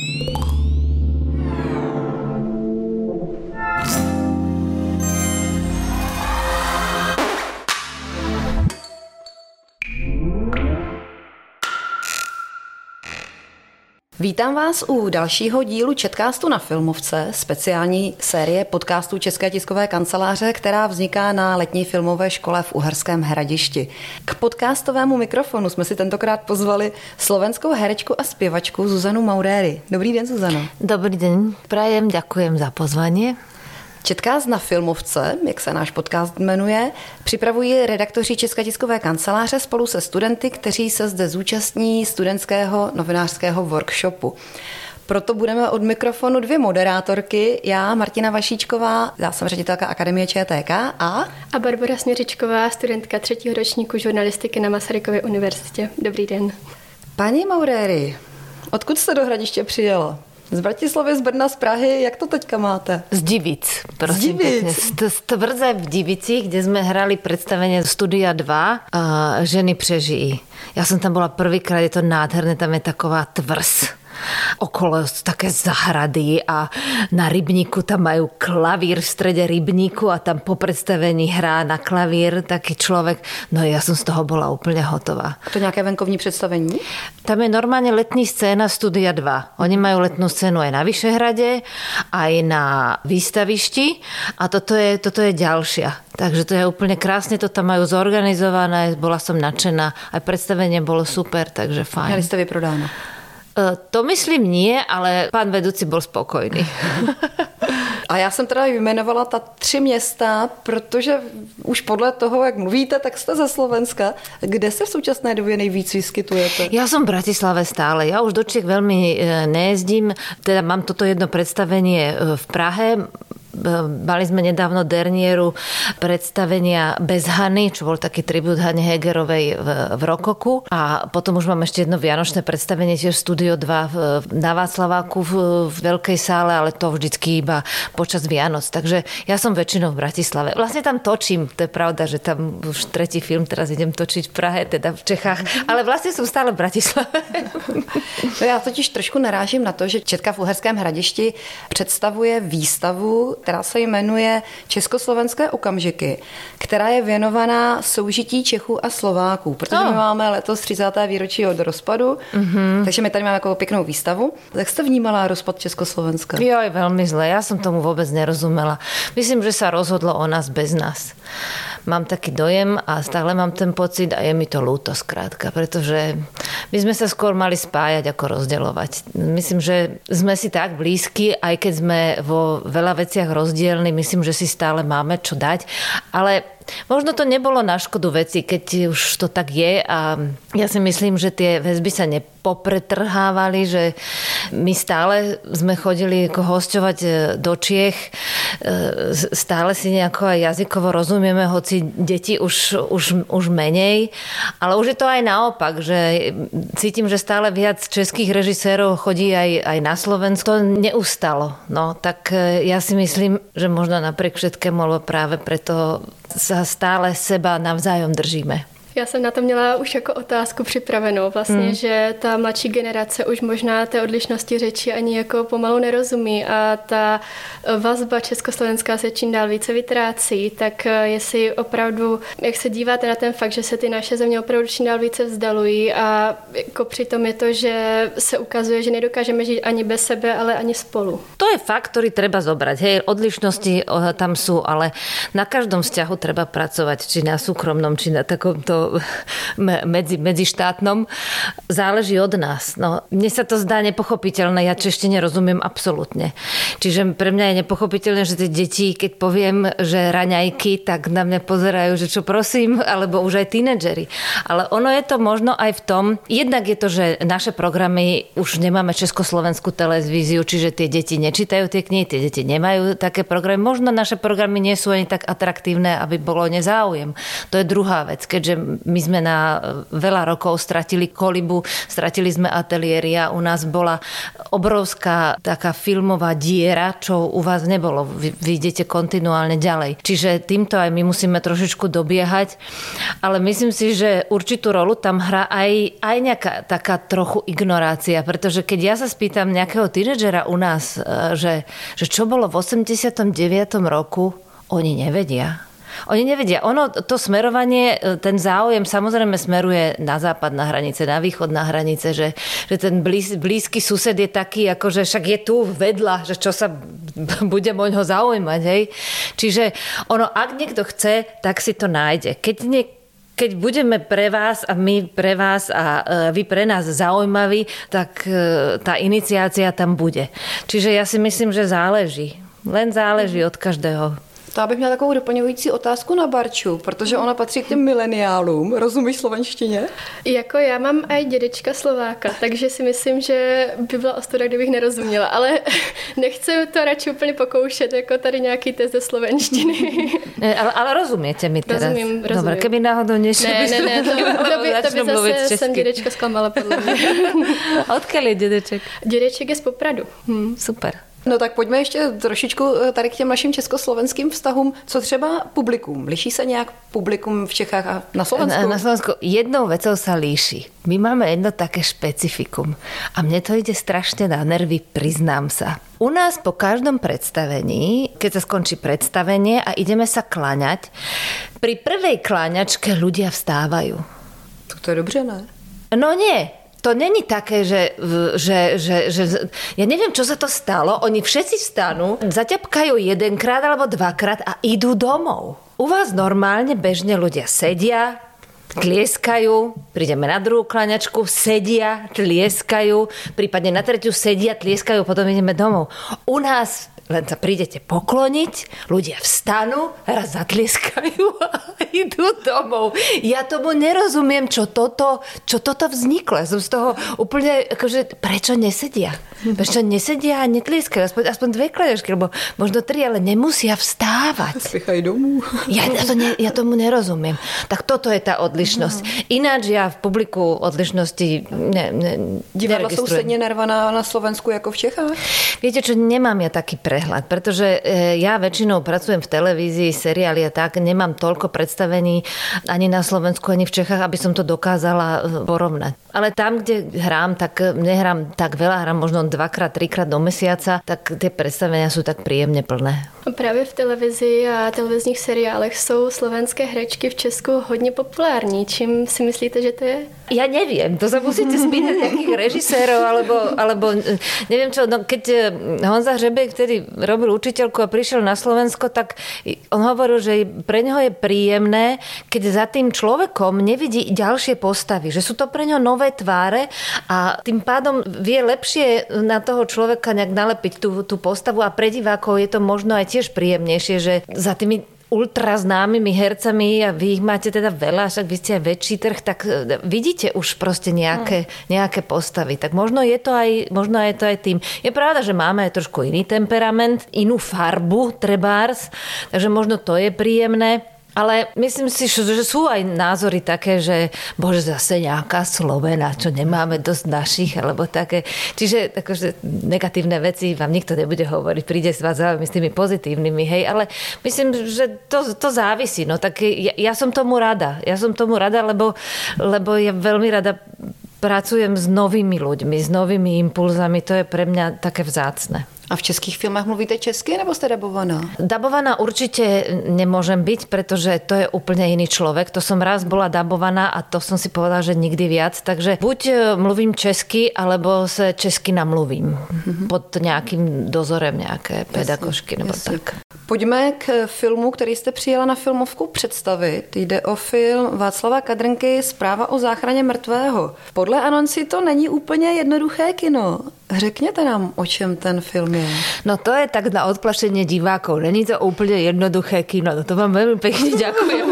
Thank you. Vítám vás u dalšího dílu Četkástu na Filmovce, speciální série podcastů České tiskové kanceláře, která vzniká na letní filmové škole v Uherském hradišti. K podcastovému mikrofonu jsme si tentokrát pozvali slovenskou herečku a zpěvačku Zuzanu Mauréry. Dobrý den, Zuzano. Dobrý den, prajem, děkujem za pozvání. Četkást na filmovce, jak se náš podcast jmenuje, připravují redaktoři České tiskové kanceláře spolu se studenty, kteří se zde zúčastní studentského novinářského workshopu. Proto budeme od mikrofonu dvě moderátorky. Já, Martina Vašíčková, já jsem ředitelka Akademie ČTK a... A Barbara Směřičková, studentka třetího ročníku žurnalistiky na Masarykově univerzitě. Dobrý den. Paní Mauréry, odkud jste do Hradiště přijela? Z Bratislavy, z Brna, z Prahy, jak to teďka máte? Z Divic, prosím z Divic. pekne. Z tvrdze v Divici, kde sme hrali predstavenie Studia 2 uh, Ženy prežijí. Ja som tam bola prvýkrát, je to nádherné, tam je taková tvrz okolo také zahrady a na rybníku tam majú klavír v strede rybníku a tam po predstavení hrá na klavír taký človek. No ja som z toho bola úplne hotová. To nejaké venkovní představení? Tam je normálne letní scéna Studia 2. Oni majú letnú scénu aj na Vyšehrade, aj na výstavišti a toto je, toto je ďalšia. Takže to je úplne krásne, to tam majú zorganizované, bola som nadšená, aj predstavenie bolo super, takže fajn. Mali ste vyprodáno? E, to myslím nie, ale pán vedúci bol spokojný. A já jsem teda vyjmenovala ta tři města, protože už podle toho, jak mluvíte, tak jste ze Slovenska. Kde se v současné době nejvíc vyskytujete? Ja som v Bratislave stále. Ja už do Čech veľmi e, nejezdím. Teda mám toto jedno predstavenie e, v Prahe Mali sme nedávno Dernieru predstavenia Bez Hany, čo bol taký tribut Hane Hegerovej v, v Rokoku. A potom už mám ešte jedno vianočné predstavenie tiež Studio 2 v, na Václaváku v, v veľkej sále, ale to vždycky iba počas Vianoc. Takže ja som väčšinou v Bratislave. Vlastne tam točím, to je pravda, že tam už tretí film teraz idem točiť v Prahe, teda v Čechách, ale vlastne som stále v Bratislave. No já totiž trošku narážím na to, že Četka v Uherském hradišti představuje výstavu která se jmenuje Československé okamžiky, která je věnovaná soužití Čechů a Slováků, protože oh. my máme letos 30. výročí od rozpadu, mm-hmm. takže my tady máme jako pěknou výstavu. Jak jste vnímala rozpad Československa? Jo, je veľmi zle. Ja som tomu vôbec nerozumela. Myslím, že sa rozhodlo o nás bez nás mám taký dojem a stále mám ten pocit a je mi to ľúto skrátka, pretože my sme sa skôr mali spájať ako rozdeľovať. Myslím, že sme si tak blízki, aj keď sme vo veľa veciach rozdielni, myslím, že si stále máme čo dať, ale Možno to nebolo na škodu veci, keď už to tak je a ja si myslím, že tie väzby sa nepopretrhávali, že my stále sme chodili ako hosťovať e, do Čiech, e, stále si nejako aj jazykovo rozumieme, hoci deti už, už, už menej, ale už je to aj naopak, že cítim, že stále viac českých režisérov chodí aj, aj na Slovensko. Neustalo. No, tak e, ja si myslím, že možno napriek všetkému, ale práve preto sa stále seba navzájom držíme. Já jsem na to měla už jako otázku připravenou vlastně, hmm. že ta mladší generace už možná té odlišnosti řeči ani jako pomalu nerozumí a ta vazba československá se čím dál více vytrácí, tak eh, jestli opravdu, jak se díváte na ten fakt, že se ty naše země opravdu čím dál více vzdalují a jako přitom je to, že se ukazuje, že nedokážeme žít ani bez sebe, ale ani spolu. To je fakt, ktorý treba zobrať. Hej, odlišnosti eh, tam sú, ale na každom vzťahu treba pracovať, či na súkromnom, či na takomto medzi, medzištátnom, záleží od nás. No, mne sa to zdá nepochopiteľné, ja češtine rozumiem absolútne. Čiže pre mňa je nepochopiteľné, že tie deti, keď poviem, že raňajky, tak na mňa pozerajú, že čo prosím, alebo už aj tínedžeri. Ale ono je to možno aj v tom, jednak je to, že naše programy už nemáme československú televíziu, čiže tie deti nečítajú tie knihy, tie deti nemajú také programy. Možno naše programy nie sú ani tak atraktívne, aby bolo nezáujem. To je druhá vec, keďže my sme na veľa rokov stratili kolibu, stratili sme ateliéry a u nás bola obrovská taká filmová diera, čo u vás nebolo. Vy, vy idete kontinuálne ďalej. Čiže týmto aj my musíme trošičku dobiehať, ale myslím si, že určitú rolu tam hrá aj, aj nejaká taká trochu ignorácia, pretože keď ja sa spýtam nejakého tínedžera u nás, e, že, že čo bolo v 89. roku, oni nevedia. Oni nevedia. Ono, to smerovanie, e, ten záujem samozrejme smeruje na západ na hranice, na východ na hranice, že, že ten blíz, blízky sused je taký, ako že však je tu vedľa, že čo sa bude moňho zaujímať. Hej? Čiže ono, ak niekto chce, tak si to nájde. Keď nie, keď budeme pre vás a my pre vás a e, vy pre nás zaujímaví, tak e, tá iniciácia tam bude. Čiže ja si myslím, že záleží. Len záleží od každého. To bych měla takovou doplňující otázku na Barču, protože ona patří k těm mileniálům. Rozumíš slovenštině? Jako já mám i dědečka Slováka, takže si myslím, že by byla ostuda, kdybych nerozuměla. Ale nechci to radši úplně pokoušet, jako tady nějaký test ze slovenštiny. Ne, ale, ale rozumiete mi teraz? Rozumím, rozumím. Dobre, keby náhodou nešli... Ne, ne, ne, to by, to by, to by zase jsem dědečka zklamala podle mě. Odkiaľ je dědeček? Dědeček je z Popradu. Hm. Super. No tak pojďme ještě trošičku eh, tady k těm našim československým vztahům. Co třeba publikum? Liší se nějak publikum v Čechách a na Slovensku? Na, na Slovensku jednou vecou sa líši. My máme jedno také špecifikum a mne to ide strašne na nervy, priznám sa. U nás po každom predstavení, keď sa skončí predstavenie a ideme sa kláňať, pri prvej kláňačke ľudia vstávajú. To je dobře, ne? No nie, to není také, že, že, že, že... Ja neviem, čo sa to stalo. Oni všetci vstanú, zaťapkajú jedenkrát alebo dvakrát a idú domov. U vás normálne bežne ľudia sedia, tlieskajú, prídeme na druhú klaňačku, sedia, tlieskajú, prípadne na tretiu sedia, tlieskajú, potom ideme domov. U nás len sa prídete pokloniť, ľudia vstanú, raz zatlieskajú a idú domov. Ja tomu nerozumiem, čo toto, čo toto vzniklo. Ja som z toho úplne, akože, prečo nesedia? Prečo nesedia a netlieskajú? Aspoň, aspoň dve klaňačky, lebo možno tri, ale nemusia vstávať. Spíchaj domů. Ja, ja, to ne, ja tomu nerozumiem. Tak toto je tá odlišnosť. Ináč ja v publiku odlišnosti ne, ne, Divadla sú stejne narvaná na Slovensku ako v Čechách? Viete čo, nemám ja taký pre prehľad, pretože e, ja väčšinou pracujem v televízii, seriáli a tak, nemám toľko predstavení ani na Slovensku, ani v Čechách, aby som to dokázala e, porovnať. Ale tam, kde hrám, tak nehrám tak veľa, hrám možno dvakrát, trikrát do mesiaca, tak tie predstavenia sú tak príjemne plné. Právě v televizi a televizních seriálech jsou slovenské herečky v Česku hodně populární. Čím si myslíte, že to je? Ja neviem, to sa musíte spýtať nejakých režisérov, alebo, alebo neviem čo, no keď Honza Hřebek vtedy robil učiteľku a prišiel na Slovensko, tak on hovoril, že pre neho je príjemné, keď za tým človekom nevidí ďalšie postavy, že sú to pre neho nové tváre a tým pádom vie lepšie na toho človeka nejak nalepiť tú, tú postavu a pre divákov je to možno aj tiež príjemnejšie, že za tými ultra známymi hercami a vy ich máte teda veľa, však vy ste aj väčší trh, tak e, vidíte už proste nejaké, nejaké postavy. Tak možno je, to aj, možno je to aj tým. Je pravda, že máme aj trošku iný temperament, inú farbu, trebárs, takže možno to je príjemné. Ale myslím si, že sú aj názory také, že bože, zase nejaká Slovena, čo nemáme dosť našich, alebo také. Čiže akože negatívne veci vám nikto nebude hovoriť, príde s vás s tými pozitívnymi, hej, ale myslím, že to, to závisí. No tak ja, ja som tomu rada. Ja som tomu rada, lebo, lebo ja veľmi rada pracujem s novými ľuďmi, s novými impulzami. To je pre mňa také vzácne. A v českých filmách mluvíte česky nebo ste dabovaná? Dabovaná určite nemôžem byť, pretože to je úplne iný človek. To som raz bola dabovaná a to som si povedala, že nikdy viac. Takže buď e, mluvím česky, alebo sa česky namluvím. Mm-hmm. Pod nejakým dozorem nejaké pedagožky nebo jasne. tak. Pojďme k filmu, který jste přijela na filmovku představit. Jde o film Václava Kadrnky Zpráva o záchraně mrtvého. Podle anonci to není úplně jednoduché kino. Řekněte nám, o čem ten film je. No to je tak na odplašenie divákov. Není to úplne jednoduché kino. No to vám veľmi pekne ďakujem.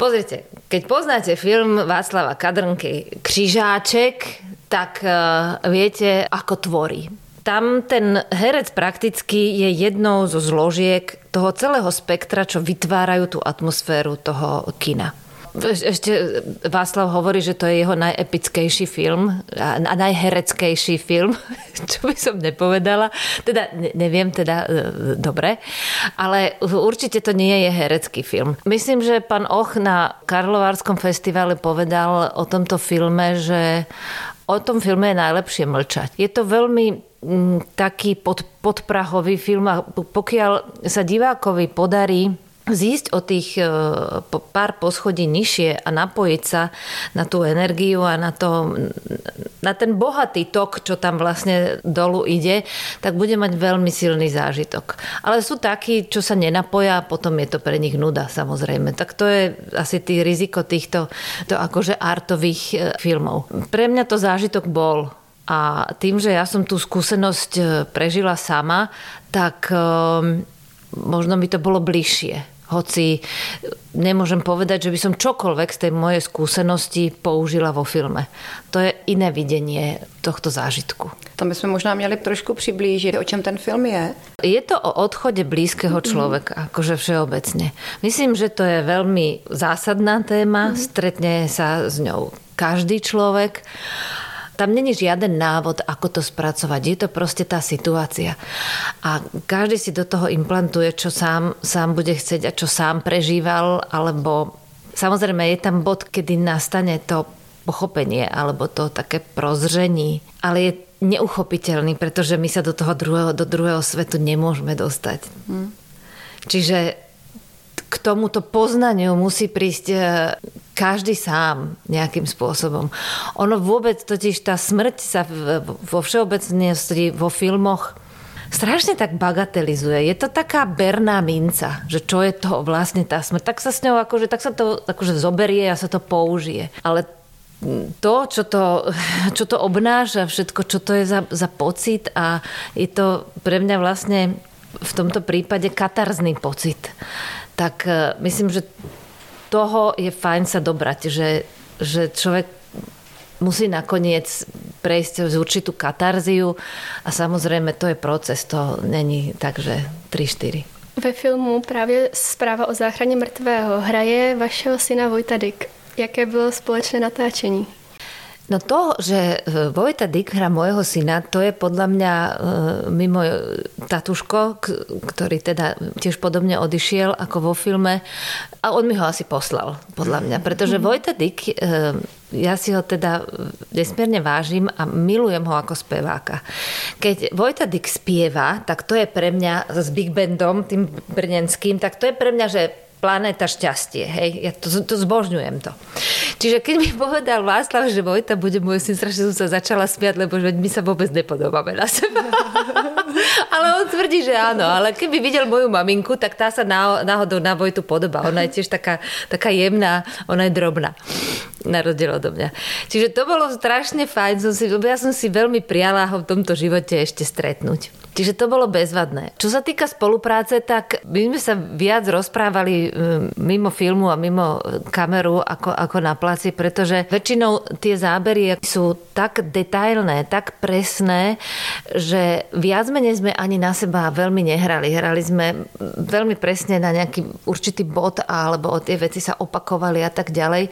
Pozrite, keď poznáte film Václava Kadrnky Křižáček, tak uh, viete, ako tvorí tam ten herec prakticky je jednou zo zložiek toho celého spektra, čo vytvárajú tú atmosféru toho kina. Ešte Václav hovorí, že to je jeho najepickejší film a najhereckejší film, čo by som nepovedala. Teda neviem, teda e, dobre. Ale určite to nie je herecký film. Myslím, že pán Och na Karlovárskom festivale povedal o tomto filme, že o tom filme je najlepšie mlčať. Je to veľmi taký pod, podprahový film a pokiaľ sa divákovi podarí zísť o tých e, pár poschodí nižšie a napojiť sa na tú energiu a na, to, na ten bohatý tok, čo tam vlastne dolu ide, tak bude mať veľmi silný zážitok. Ale sú takí, čo sa nenapoja a potom je to pre nich nuda samozrejme. Tak to je asi tý riziko týchto to akože artových e, filmov. Pre mňa to zážitok bol a tým, že ja som tú skúsenosť e, prežila sama, tak možno mi to bolo bližšie hoci nemôžem povedať, že by som čokoľvek z tej mojej skúsenosti použila vo filme. To je iné videnie tohto zážitku. To by sme možná měli trošku přiblížit, o čem ten film je. Je to o odchode blízkeho mhm. človeka, akože všeobecne. Myslím, že to je veľmi zásadná téma, mm. stretne sa s ňou každý človek tam není žiaden návod, ako to spracovať. Je to proste tá situácia. A každý si do toho implantuje, čo sám, sám bude chcieť a čo sám prežíval, alebo samozrejme je tam bod, kedy nastane to pochopenie alebo to také prozření, ale je neuchopiteľný, pretože my sa do toho druhého, do druhého svetu nemôžeme dostať. Hmm. Čiže k tomuto poznaniu musí prísť e, každý sám nejakým spôsobom. Ono vôbec totiž tá smrť sa vo všeobecnosti vo filmoch strašne tak bagatelizuje. Je to taká berná minca, že čo je to vlastne tá smrť. Tak sa s ňou akože, tak sa to akože zoberie a sa to použije. Ale to, čo to, čo to obnáša, všetko, čo to je za, za pocit a je to pre mňa vlastne v tomto prípade katarzný pocit tak e, myslím, že toho je fajn sa dobrať, že, že človek musí nakoniec prejsť z určitú katarziu a samozrejme to je proces, to není tak, že 3-4. Ve filmu právě Zpráva o záchraně mrtvého hraje vašeho syna Vojta Dyk. Jaké bylo společné natáčení? No to, že e, Vojta Dick hra môjho syna, to je podľa mňa e, mimo tatuško, ktorý teda tiež podobne odišiel ako vo filme. A on mi ho asi poslal, podľa mňa. Pretože Vojta Dick, e, ja si ho teda nesmierne vážim a milujem ho ako speváka. Keď Vojta Dick spieva, tak to je pre mňa s Big Bandom, tým brnenským, tak to je pre mňa, že planéta šťastie. Hej? Ja to, to zbožňujem to. Čiže keď mi povedal Václav, že Vojta bude môj syn, strašne som sa začala smiať, lebo my sa vôbec nepodobáme na seba. ale on tvrdí, že áno. Ale keby videl moju maminku, tak tá sa náhodou na Vojtu podobá. Ona je tiež taká, taká jemná, ona je drobná. Na odo mňa. Čiže to bolo strašne fajn. Som si, ja som si veľmi priala ho v tomto živote ešte stretnúť. Čiže to bolo bezvadné. Čo sa týka spolupráce, tak my sme sa viac rozprávali mimo filmu a mimo kameru ako, ako na placi, pretože väčšinou tie zábery sú tak detailné, tak presné, že viac menej sme ani na seba veľmi nehrali. Hrali sme veľmi presne na nejaký určitý bod alebo tie veci sa opakovali a tak ďalej.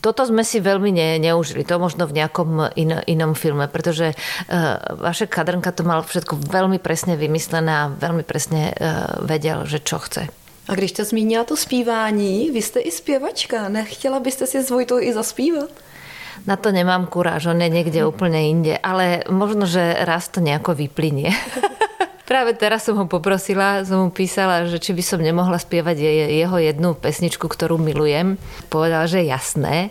Toto sme si veľmi ne, neužili. To možno v nejakom in, inom filme, pretože uh, vaše kadrnka to mal všetko veľmi presne vymyslené a veľmi presne uh, vedel, že čo chce. A když jste zmínila to zpívání, vy jste i zpěvačka, nechtěla byste si s Vojtou i zaspívat? Na to nemám kuráž, on je niekde úplne inde, ale možno, že raz to nejako vyplynie. Práve teraz som ho poprosila, som mu písala, že či by som nemohla spievať jeho jednu pesničku, ktorú milujem. Povedal, že jasné.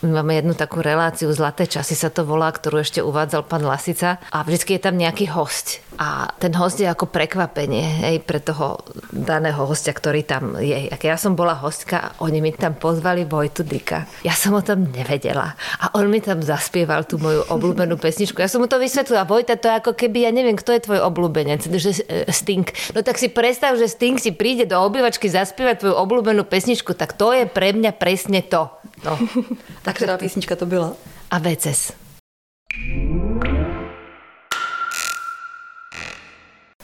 My máme jednu takú reláciu Zlaté časy sa to volá, ktorú ešte uvádzal pán Lasica a vždy je tam nejaký host. A ten host je ako prekvapenie hej, pre toho daného hostia, ktorý tam je. A ja som bola hostka, oni mi tam pozvali Vojtu Dika. Ja som o tom nevedela. A on mi tam zaspieval tú moju obľúbenú pesničku. Ja som mu to vysvetlila. Vojta, to je ako keby, ja neviem, kto je tvoj obľúbenec že e, Sting. No tak si predstav, že Sting si príde do obývačky zaspievať tvoju obľúbenú pesničku, tak to je pre mňa presne to. No. tak ktorá písnička to byla? A veces.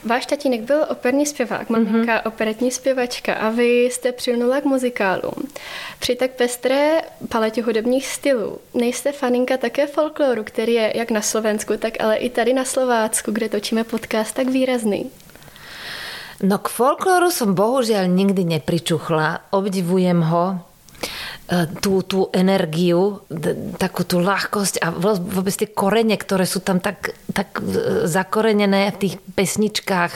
Váš tatínek byl operní zpěvák, maminka mm-hmm. operetní zpěvačka a vy jste přilnula k muzikálům. Při tak pestré paletě hudebních stylů nejste faninka také folkloru, který je jak na Slovensku, tak ale i tady na Slovácku, kde točíme podcast, tak výrazný. No k folklóru som bohužiaľ nikdy nepričuchla. Obdivujem ho, tú, tú energiu, takú tú ľahkosť a vôbec tie korene, ktoré sú tam tak, tak e, zakorenené v tých pesničkách.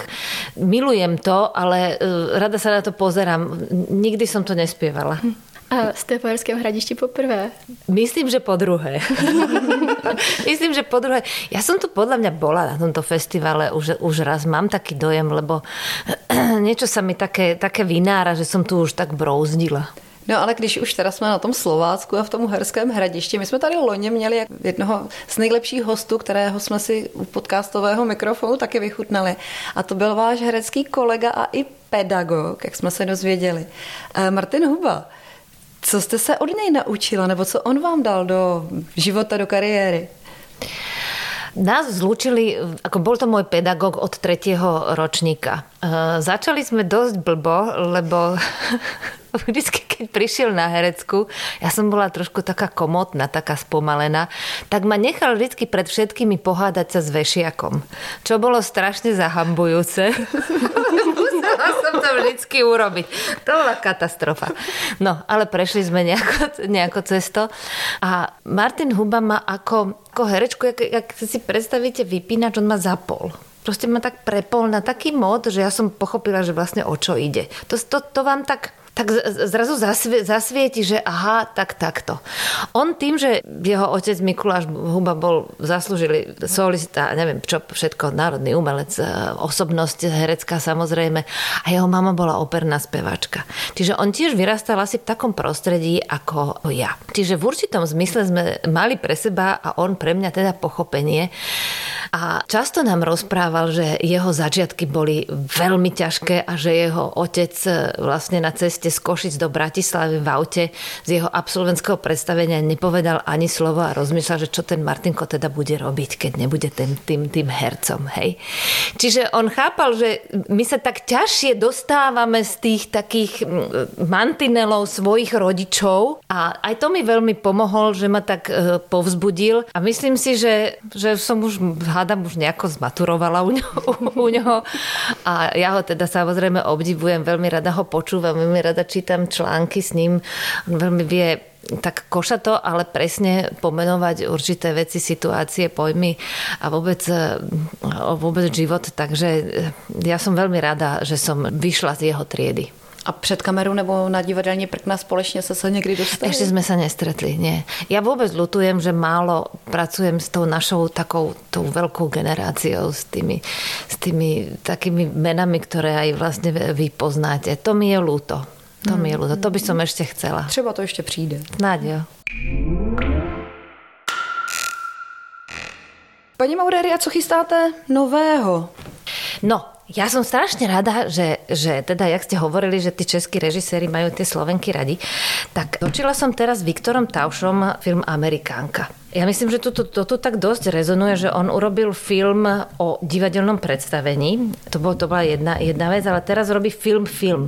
Milujem to, ale e, rada sa na to pozerám. Nikdy som to nespievala. Hm. A jste v Uherském hradišti poprvé? Myslím, že po druhé. Myslím, že po druhé. Ja som tu podľa mňa bola na tomto festivale už, už raz. Mám taký dojem, lebo niečo sa mi také, také vynára, že som tu už tak brouzdila. No ale když už teda jsme na tom Slovácku a v tom Uherském hradišti, my jsme tady loni měli jednoho z nejlepších hostů, kterého jsme si u podcastového mikrofonu taky vychutnali. A to byl váš herecký kolega a i pedagog, jak jsme se dozvěděli. Eh, Martin Huba. Co jste se od něj naučila, nebo co on vám dal do života, do kariéry? Nás zlúčili, ako bol to môj pedagóg od tretieho ročníka. E, začali sme dosť blbo, lebo vždycky, keď prišiel na herecku, ja som bola trošku taká komotná, taká spomalená, tak ma nechal vždycky pred všetkými pohádať sa s vešiakom, čo bolo strašne zahambujúce. Musela som to vždycky urobiť. To bola katastrofa. No, ale prešli sme nejako, nejako cesto. A Martin Huba ma ako, ako herečku, jak, jak si predstavíte vypínač, on ma zapol proste ma tak prepol na taký mod, že ja som pochopila, že vlastne o čo ide. To, to, to vám tak tak zrazu zasvie, zasvieti, že aha, tak takto. On tým, že jeho otec Mikuláš Huba bol zaslúžili solista, neviem čo všetko, národný umelec, e, osobnosť herecká samozrejme a jeho mama bola operná spevačka. Čiže on tiež vyrastal asi v takom prostredí ako ja. Čiže v určitom zmysle sme mali pre seba a on pre mňa teda pochopenie a často nám rozprával, že jeho začiatky boli veľmi ťažké a že jeho otec e, vlastne na ceste ceste z Košic do Bratislavy v aute z jeho absolventského predstavenia nepovedal ani slovo a rozmýšľal, že čo ten Martinko teda bude robiť, keď nebude tým, tým, tým hercom. Hej? Čiže on chápal, že my sa tak ťažšie dostávame z tých takých mantinelov svojich rodičov a aj to mi veľmi pomohol, že ma tak e, povzbudil a myslím si, že, že som už, hádam, už nejako zmaturovala u ňoho, u ňoho a ja ho teda samozrejme obdivujem, veľmi rada ho počúvam, veľmi rada rada čítam články s ním. On veľmi vie tak košato, ale presne pomenovať určité veci, situácie, pojmy a vôbec, vôbec život. Takže e, ja som veľmi rada, že som vyšla z jeho triedy. A před kamerou nebo na divadelní prkna společně se se někdy dostali? Ešte sme sa nestretli, nie. Ja vôbec lutujem, že málo pracujem s tou našou takou tou veľkou generáciou, s tými, s tými takými menami, ktoré aj vlastne vy poznáte. To mi je ľúto. To mi je ľúto. To by som ešte chcela. Třeba to ešte přijde. Snáď jo. Pani Maureria, co chystáte nového? No, ja som strašne rada, že, že teda, jak ste hovorili, že tí českí režiséri majú tie Slovenky radi, tak točila som teraz s Viktorom Taušom film Amerikánka. Ja myslím, že to, to, to tak dosť rezonuje, že on urobil film o divadelnom predstavení. To, bolo, to bola jedna, jedna vec, ale teraz robí film film.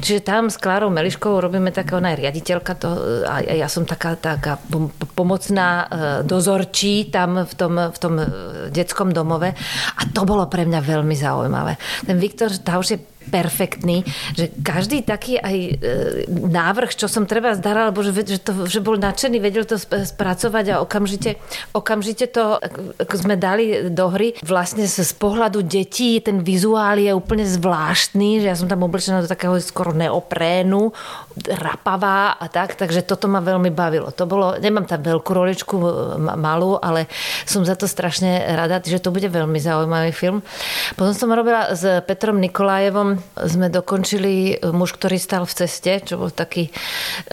Čiže tam s Klárou Meliškou robíme taká, ona je riaditeľka to, a ja som taká, taká pomocná e, dozorčí tam v tom, v tom e, detskom domove a to bolo pre mňa veľmi zaujímavé. Ten Viktor Tauš je perfektný, že každý taký aj e, návrh, čo som treba zdala, alebo že, že, to, že bol nadšený, vedel to spracovať a okamžite, okamžite to ako sme dali do hry. Vlastne z pohľadu detí ten vizuál je úplne zvláštny, že ja som tam oblečená do takého skoro neoprénu, rapavá a tak, takže toto ma veľmi bavilo. To bolo, nemám tam veľkú roličku malú, ale som za to strašne rada, že to bude veľmi zaujímavý film. Potom som robila s Petrom Nikolajevom Martinom sme dokončili Muž, ktorý stal v ceste, čo bol taký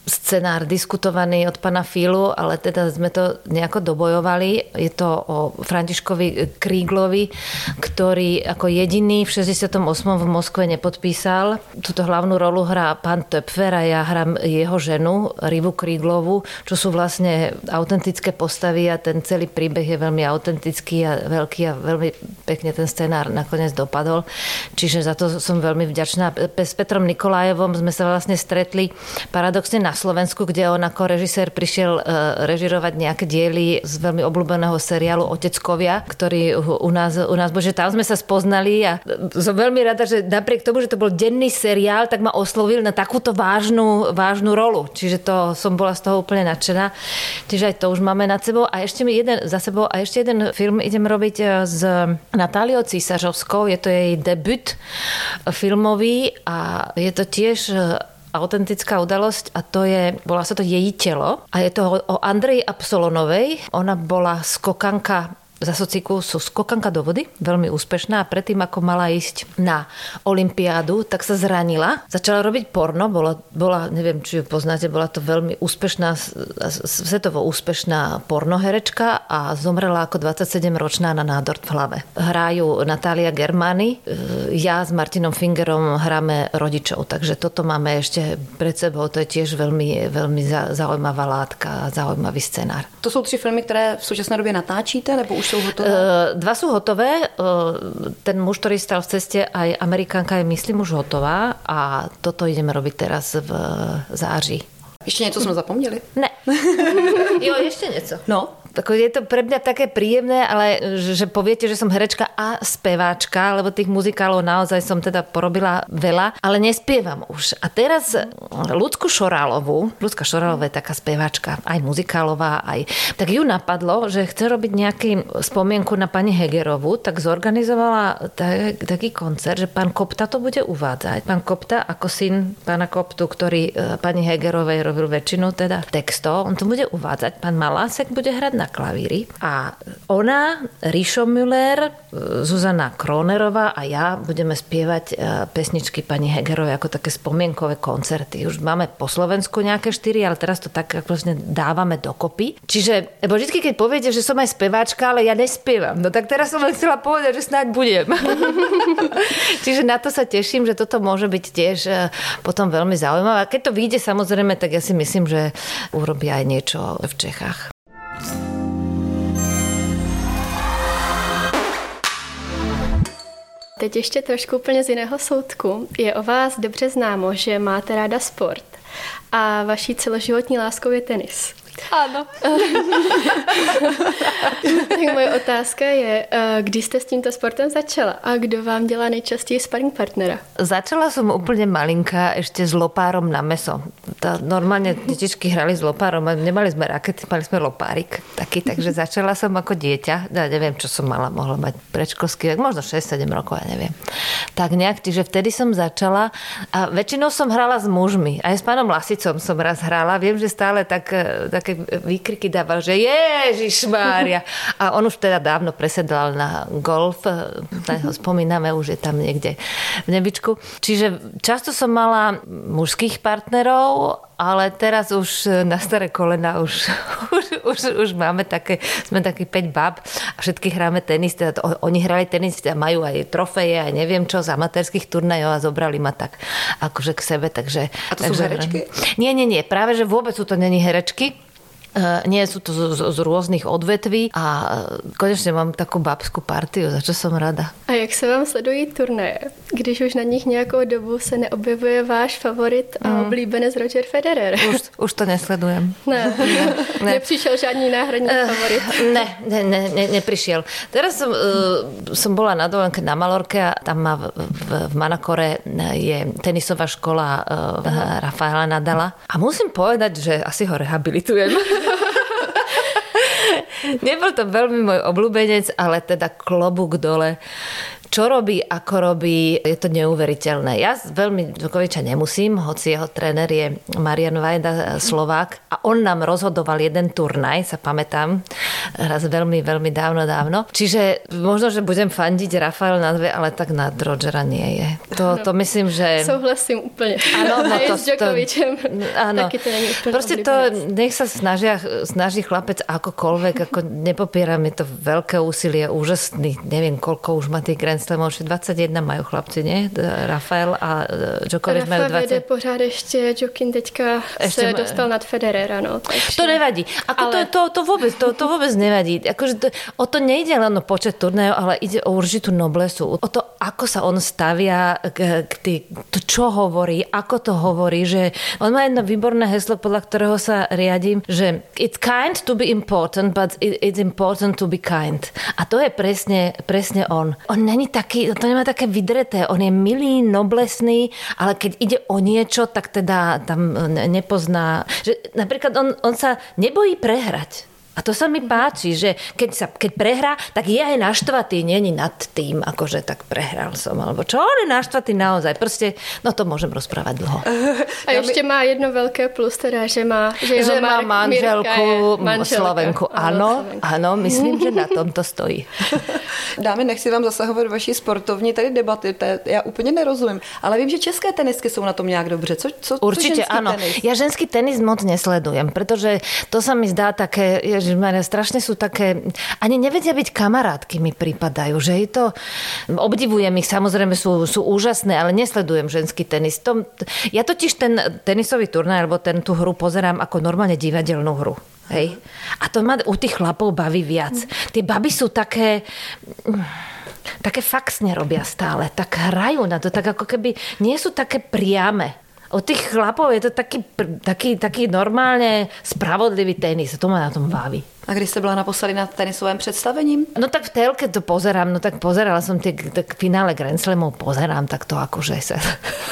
scenár diskutovaný od pana Filu, ale teda sme to nejako dobojovali. Je to o Františkovi Kríglovi, ktorý ako jediný v 68. v Moskve nepodpísal. Tuto hlavnú rolu hrá pán Töpfer a ja hrám jeho ženu, Rivu Kríglovu, čo sú vlastne autentické postavy a ten celý príbeh je veľmi autentický a veľký a veľmi pekne ten scenár nakoniec dopadol. Čiže za to som veľmi vďačná. S Petrom Nikolajevom sme sa vlastne stretli paradoxne na Slovensku, kde on ako režisér prišiel e, režirovať nejaké diely z veľmi obľúbeného seriálu Oteckovia, ktorý u nás, u nás bože, tam sme sa spoznali a som veľmi rada, že napriek tomu, že to bol denný seriál, tak ma oslovil na takúto vážnu, vážnu rolu. Čiže to som bola z toho úplne nadšená. Čiže aj to už máme nad sebou. A ešte mi jeden za sebou a ešte jeden film idem robiť e, s Natáliou Císařovskou. Je to jej debut filmový a je to tiež e, autentická udalosť a to je, bola sa to její telo a je to o Andreji Absolonovej. Ona bola skokanka za sociku sú skokanka do vody, veľmi úspešná a predtým, ako mala ísť na Olympiádu, tak sa zranila. Začala robiť porno, bola, bola neviem, či ju poznáte, bola to veľmi úspešná, svetovo úspešná pornoherečka a zomrela ako 27-ročná na nádor v hlave. Hrajú Natália Germany, e, ja s Martinom Fingerom hráme rodičov, takže toto máme ešte pred sebou, to je tiež veľmi, veľmi zaujímavá látka a zaujímavý scenár. To sú tři filmy, které v současné době natáčíte, nebo už sú hotové? Dva sú hotové. Ten muž, ktorý stal v ceste, aj Amerikánka je, myslím, už hotová a toto ideme robiť teraz v září. Ešte niečo sme zapomneli? Ne. jo, ešte niečo. No? Tako je to pre mňa také príjemné, ale že, že poviete, že som herečka a speváčka, lebo tých muzikálov naozaj som teda porobila veľa, ale nespievam už. A teraz Ľudsku Šorálovú, Ľudská Šorálová je taká speváčka, aj muzikálová, aj... Tak ju napadlo, že chce robiť nejaký spomienku na pani Hegerovu, tak zorganizovala tak, taký koncert, že pán Kopta to bude uvádzať. Pán Kopta ako syn pána Koptu, ktorý e, pani Hegerovej robil väčšinu teda textov, on to bude uvádzať. Pán Malásek bude hrať na klavíri a ona, Rišo Müller, Zuzana Kronerová a ja budeme spievať e, pesničky pani Hegerovej ako také spomienkové koncerty. Už máme po Slovensku nejaké štyri, ale teraz to tak vlastne dávame dokopy. Čiže, lebo vždy, keď poviete, že som aj speváčka, ale ja nespievam, no tak teraz som len chcela povedať, že snáď budem. Čiže na to sa teším, že toto môže byť tiež e, potom veľmi zaujímavé. A keď to vyjde samozrejme, tak ja si myslím, že urobia aj niečo v Čechách. Teď ještě trošku úplně z jiného soudku. Je o vás dobře známo, že máte ráda sport a vaší celoživotní láskou je tenis. Áno. tak moje otázka je, eh, kdy jste s tímto sportem začala a kdo vám dělá nejčastěji sparring partnera? Začala som úplne malinká ešte s lopárom na meso. Tá, normálne detičky hrali s lopárom a nemali sme rakety, mali sme lopárik taký, takže začala som ako dieťa. Ja neviem, čo som mala, mohla mať predškolský možno 6-7 rokov, ja neviem. Tak nejak, čiže vtedy som začala a väčšinou som hrala s mužmi. Aj s pánom Lasicom som raz hrala. Viem, že stále tak, eh, také výkriky dával, že Ježiš Mária. A on už teda dávno presedlal na golf, na ho spomíname, už je tam niekde v nebičku. Čiže často som mala mužských partnerov, ale teraz už na staré kolena už, už, už, už máme také, sme takí 5 bab a všetky hráme tenis, teda to, oni hrali tenis, teda majú aj trofeje, aj neviem čo, z amatérských turnajov a zobrali ma tak akože k sebe, takže... A to takže, sú herečky? Nie, nie, nie, práve, že vôbec sú to není herečky, nie sú to z, z rôznych odvetví a e, konečne mám takú babskú partiu, za čo som rada. A jak se vám sledují turné, když už na nich nějakou dobu se neobjevuje váš favorit a mm. oblíbenec Roger Federer? Už, už to nesledujem. Ne, ne. ne. nepřišel žádný náhradní uh, favorit. Ne, ne, ne, ne, neprišiel. Teraz som, uh, som bola na dovolenke na Malorke a tam má v, v, v Manakore je tenisová škola uh, Rafaela Nadala a musím povedať, že asi ho rehabilitujem. Nebol to veľmi môj obľúbenec, ale teda klobúk dole čo robí, ako robí, je to neuveriteľné. Ja veľmi Djokoviča nemusím, hoci jeho tréner je Marian Vajda Slovák a on nám rozhodoval jeden turnaj, sa pamätám, raz veľmi, veľmi dávno, dávno. Čiže možno, že budem fandiť Rafael na dve, ale tak na Rogera nie je. To, to myslím, že... Souhlasím úplne. Áno, no to, s Djokovičem. Áno. Taky to není úplne Proste to, nech sa snažia, snaží chlapec akokoľvek, ako nepopieram, je to veľké úsilie, úžasný, neviem koľko už má tých Grand Slamov, 21 majú chlapci, nie? Rafael a e, Djokovic majú 20. Rafael pořád ešte, Djokin teďka ešte se ma... dostal nad Federera, no. Takže... To nevadí. Ako ale... to, to, to, vôbec, to, to vôbec nevadí. Akože to, o to nejde len o počet turnajov, ale ide o určitú noblesu. O to, ako sa on stavia k, k tý, to, čo hovorí, ako to hovorí, že on má jedno výborné heslo, podľa ktorého sa riadím, že it's kind to be important, but it's important to be kind. A to je presne, presne on. On není taký, to nemá také vydreté, on je milý, noblesný, ale keď ide o niečo, tak teda tam nepozná, že napríklad on, on sa nebojí prehrať. A to sa mi páči, že keď, sa, keď prehrá, tak je aj naštvatý, není nad tým, akože tak prehral som, alebo čo, on je naštvatý naozaj. Proste, no to môžem rozprávať dlho. A ja ešte má jedno veľké plus, teda, že má, že, že má manželku, Slovenku. Áno, áno, myslím, že na tom to stojí. Dámy, nechci vám zasahovat vaší sportovní tady debaty, to já úplně nerozumím, ale vím, že české tenisky jsou na tom nějak dobře. Co, co, Určite co áno. Tenis? Ja ženský tenis moc nesledujem, pretože to sa mi zdá také, Ježišmarja, strašne sú také, ani nevedia byť kamarátky mi pripadajú, že je to, obdivujem ich, samozrejme sú, sú úžasné, ale nesledujem ženský tenis. To, ja totiž ten tenisový turnaj, alebo ten tú hru pozerám ako normálne divadelnú hru. Hej. A to ma u tých chlapov baví viac. Tie baby sú také také faxne robia stále, tak hrajú na to, tak ako keby nie sú také priame. U tých chlapov je to taký, taký, taký normálne spravodlivý tenis. To ma na tom baví. A kdy jste byla naposledy na tenisovém představení? No tak v telke to pozerám, no tak pozerala som tie tak finále Grand Slamov, pozerám, tak to akože sa...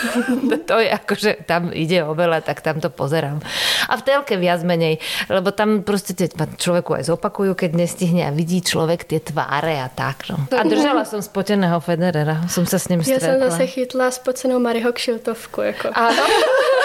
to je akože, tam ide o veľa, tak tam to pozerám. A v telke viac menej, lebo tam proste tie človeku aj zopakujú, keď nestihne a vidí človek tie tváre a tak. No. A držala som spoteného Federera, som sa s ním stretla. Ja som zase chytla spocenou Mariho Kšiltovku. Jako. Áno.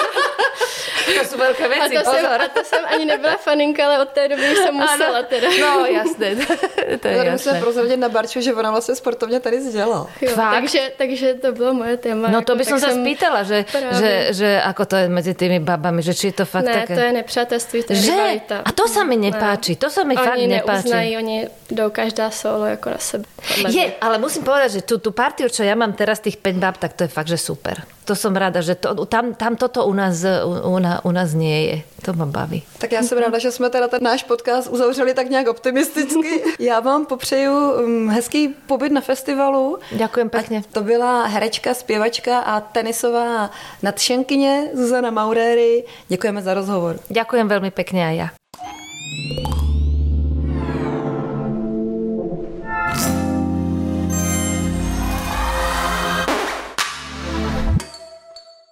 To sú veľké veci, a to pozor. Jsem, a to jsem ani nebyla faninka, ale od té doby už jsem musela teda. No, jasné. to je jasné. Prozradit na Barču, že ona vlastně sportovně tady zděla. takže, takže to bylo moje téma. No to jako, by som sa spýtala, že, že, že ako to je medzi tými babami, že či je to fakt ne, také... to je nepřátelství, to je že? rivalita. A to sa mi nepáči, to sa mi oni fakt nepáči. Neuznají, oni jdou každá solo jako na sebe. Je, ale musím povedať, že tú, tú partiu, čo ja mám teraz tých 5 bab, tak to je fakt, že super. To som rada, že to, tam, tam toto u nás, u, u nás nie je. To ma baví. Tak já jsem ráda, že jsme teda ten náš podcast uzavřeli tak nějak optimisticky. Já vám popřeju mm, hezký pobyt na festivalu. Ďakujem pekne. To byla herečka, zpěvačka a tenisová nadšenkyně Zuzana Mauréry. Děkujeme za rozhovor. Ďakujem veľmi pekne aj ja.